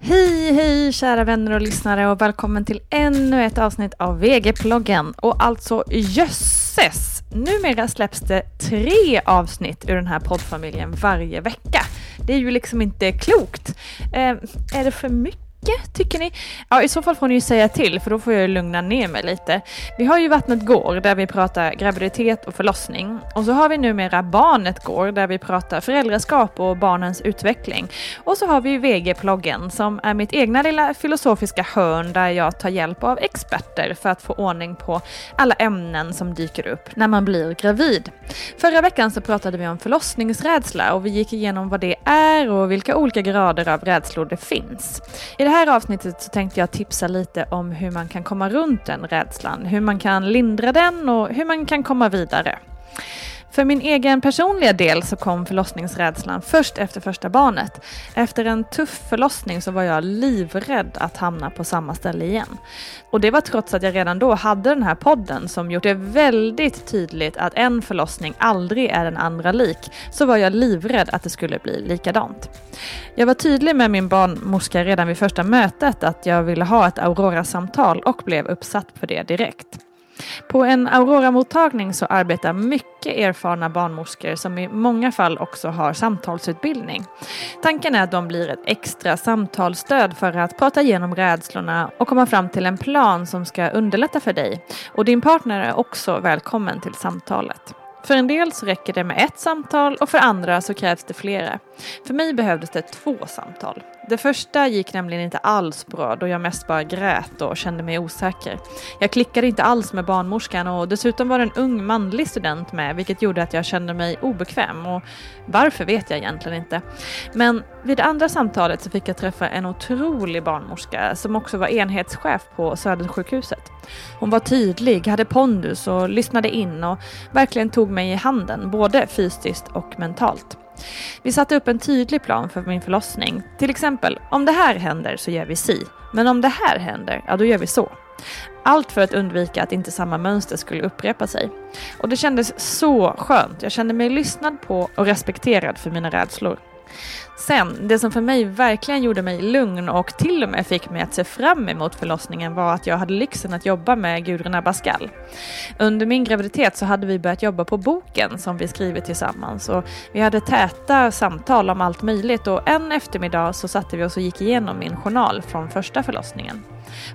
Hej, hej kära vänner och lyssnare och välkommen till ännu ett avsnitt av VG-ploggen. Och alltså jösses! Numera släpps det tre avsnitt ur den här poddfamiljen varje vecka. Det är ju liksom inte klokt. Eh, är det för mycket? Tycker ni? Ja, i så fall får ni ju säga till för då får jag lugna ner mig lite. Vi har ju Vattnet går där vi pratar graviditet och förlossning och så har vi numera Barnet går där vi pratar föräldraskap och barnens utveckling. Och så har vi VG-ploggen som är mitt egna lilla filosofiska hörn där jag tar hjälp av experter för att få ordning på alla ämnen som dyker upp när man blir gravid. Förra veckan så pratade vi om förlossningsrädsla och vi gick igenom vad det är och vilka olika grader av rädslor det finns. I det här här avsnittet så tänkte jag tipsa lite om hur man kan komma runt den rädslan, hur man kan lindra den och hur man kan komma vidare. För min egen personliga del så kom förlossningsrädslan först efter första barnet. Efter en tuff förlossning så var jag livrädd att hamna på samma ställe igen. Och det var trots att jag redan då hade den här podden som gjort det väldigt tydligt att en förlossning aldrig är den andra lik, så var jag livrädd att det skulle bli likadant. Jag var tydlig med min barnmorska redan vid första mötet att jag ville ha ett Aurora-samtal och blev uppsatt på det direkt. På en Aurora-mottagning så arbetar mycket erfarna barnmorskor som i många fall också har samtalsutbildning. Tanken är att de blir ett extra samtalsstöd för att prata igenom rädslorna och komma fram till en plan som ska underlätta för dig. Och din partner är också välkommen till samtalet. För en del så räcker det med ett samtal och för andra så krävs det flera. För mig behövdes det två samtal. Det första gick nämligen inte alls bra då jag mest bara grät och kände mig osäker. Jag klickade inte alls med barnmorskan och dessutom var det en ung manlig student med vilket gjorde att jag kände mig obekväm och varför vet jag egentligen inte. Men vid det andra samtalet så fick jag träffa en otrolig barnmorska som också var enhetschef på Södersjukhuset. Hon var tydlig, hade pondus och lyssnade in och verkligen tog mig i handen både fysiskt och mentalt. Vi satte upp en tydlig plan för min förlossning. Till exempel, om det här händer så gör vi si. Men om det här händer, ja då gör vi så. Allt för att undvika att inte samma mönster skulle upprepa sig. Och det kändes så skönt. Jag kände mig lyssnad på och respekterad för mina rädslor. Sen, det som för mig verkligen gjorde mig lugn och till och med fick mig att se fram emot förlossningen var att jag hade lyxen att jobba med Gudrun Abascal. Under min graviditet så hade vi börjat jobba på boken som vi skrivit tillsammans och vi hade täta samtal om allt möjligt och en eftermiddag så satte vi oss och gick igenom min journal från första förlossningen.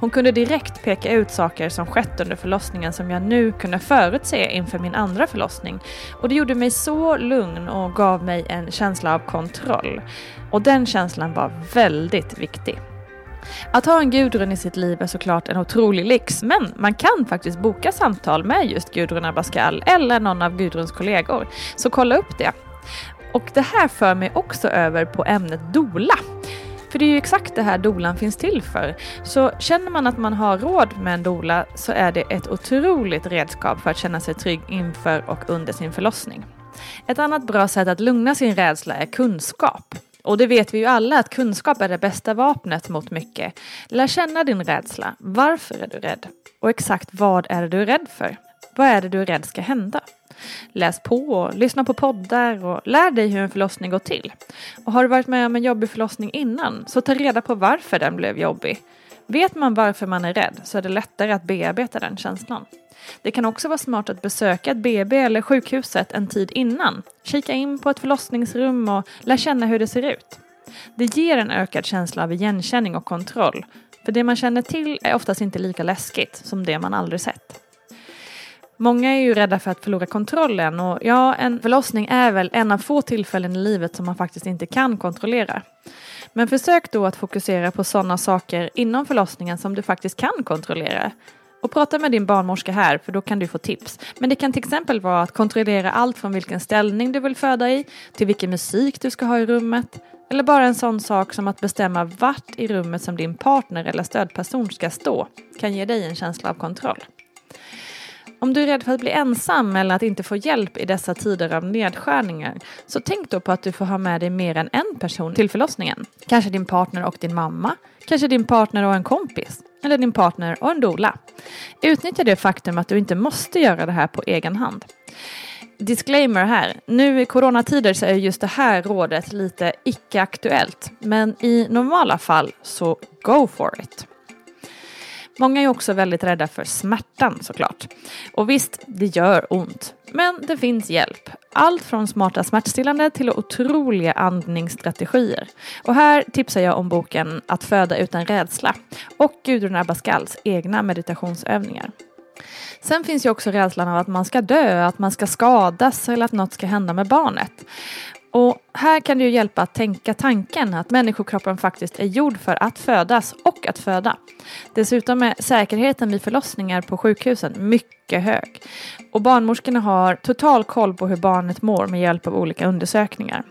Hon kunde direkt peka ut saker som skett under förlossningen som jag nu kunde förutse inför min andra förlossning. Och det gjorde mig så lugn och gav mig en känsla av kontroll. Och den känslan var väldigt viktig. Att ha en Gudrun i sitt liv är såklart en otrolig lyx, men man kan faktiskt boka samtal med just Gudrun Abascal eller någon av Gudruns kollegor. Så kolla upp det. Och det här för mig också över på ämnet dola. För det är ju exakt det här dolan finns till för. Så känner man att man har råd med en dola så är det ett otroligt redskap för att känna sig trygg inför och under sin förlossning. Ett annat bra sätt att lugna sin rädsla är kunskap. Och det vet vi ju alla att kunskap är det bästa vapnet mot mycket. Lär känna din rädsla. Varför är du rädd? Och exakt vad är det du är rädd för? Vad är det du är rädd ska hända? Läs på, och lyssna på poddar och lär dig hur en förlossning går till. Och har du varit med om en jobbig förlossning innan, så ta reda på varför den blev jobbig. Vet man varför man är rädd så är det lättare att bearbeta den känslan. Det kan också vara smart att besöka ett BB eller sjukhuset en tid innan. Kika in på ett förlossningsrum och lär känna hur det ser ut. Det ger en ökad känsla av igenkänning och kontroll. För det man känner till är oftast inte lika läskigt som det man aldrig sett. Många är ju rädda för att förlora kontrollen och ja, en förlossning är väl en av få tillfällen i livet som man faktiskt inte kan kontrollera. Men försök då att fokusera på sådana saker inom förlossningen som du faktiskt kan kontrollera. Och prata med din barnmorska här för då kan du få tips. Men det kan till exempel vara att kontrollera allt från vilken ställning du vill föda i till vilken musik du ska ha i rummet. Eller bara en sån sak som att bestämma vart i rummet som din partner eller stödperson ska stå kan ge dig en känsla av kontroll. Om du är rädd för att bli ensam eller att inte få hjälp i dessa tider av nedskärningar så tänk då på att du får ha med dig mer än en person till förlossningen. Kanske din partner och din mamma, kanske din partner och en kompis eller din partner och en dola. Utnyttja det faktum att du inte måste göra det här på egen hand. Disclaimer här, nu i coronatider så är just det här rådet lite icke-aktuellt men i normala fall så go for it. Många är också väldigt rädda för smärtan såklart. Och visst, det gör ont. Men det finns hjälp. Allt från smarta smärtstillande till otroliga andningsstrategier. Och här tipsar jag om boken Att föda utan rädsla och Gudrun Abascals egna meditationsövningar. Sen finns ju också rädslan av att man ska dö, att man ska skadas eller att något ska hända med barnet. Och här kan det ju hjälpa att tänka tanken att människokroppen faktiskt är gjord för att födas och att föda. Dessutom är säkerheten vid förlossningar på sjukhusen mycket hög. Och barnmorskorna har total koll på hur barnet mår med hjälp av olika undersökningar.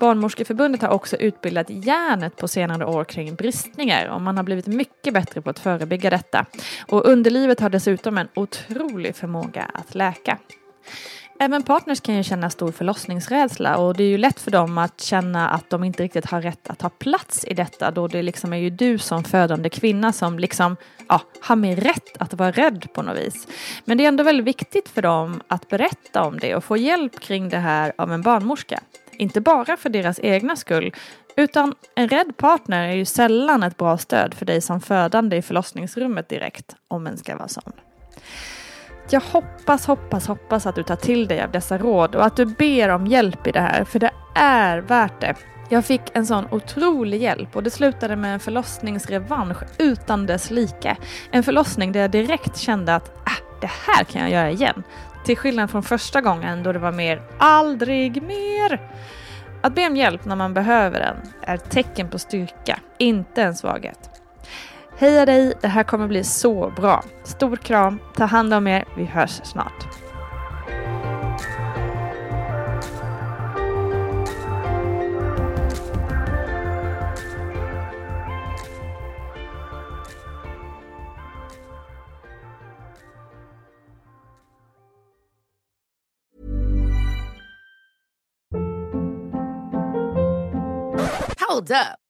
Barnmorskeförbundet har också utbildat hjärnet på senare år kring bristningar och man har blivit mycket bättre på att förebygga detta. Och underlivet har dessutom en otrolig förmåga att läka. Även partners kan ju känna stor förlossningsrädsla och det är ju lätt för dem att känna att de inte riktigt har rätt att ta plats i detta då det liksom är ju du som födande kvinna som liksom ja, har mer rätt att vara rädd på något vis. Men det är ändå väldigt viktigt för dem att berätta om det och få hjälp kring det här av en barnmorska. Inte bara för deras egna skull utan en rädd partner är ju sällan ett bra stöd för dig som födande i förlossningsrummet direkt om en ska vara sån. Jag hoppas, hoppas, hoppas att du tar till dig av dessa råd och att du ber om hjälp i det här, för det är värt det. Jag fick en sån otrolig hjälp och det slutade med en förlossningsrevansch utan dess like. En förlossning där jag direkt kände att ah, det här kan jag göra igen. Till skillnad från första gången då det var mer aldrig mer. Att be om hjälp när man behöver den är ett tecken på styrka, inte en svaghet. Heja dig, det här kommer bli så bra. Stor kram, ta hand om er, vi hörs snart. Hold up.